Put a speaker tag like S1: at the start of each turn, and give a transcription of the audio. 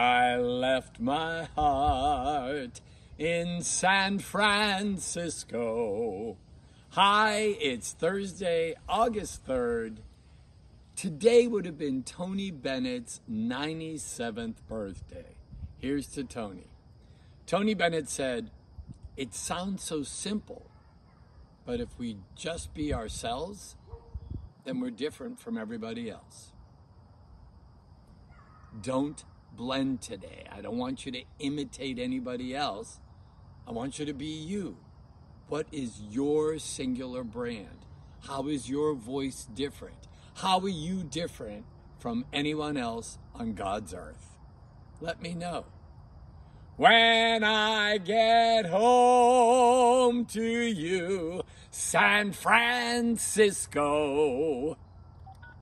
S1: I left my heart in San Francisco. Hi, it's Thursday, August 3rd. Today would have been Tony Bennett's 97th birthday. Here's to Tony. Tony Bennett said, It sounds so simple, but if we just be ourselves, then we're different from everybody else. Don't blend today. I don't want you to imitate anybody else. I want you to be you. What is your singular brand? How is your voice different? How are you different from anyone else on God's earth? Let me know. When I get home to you, San Francisco.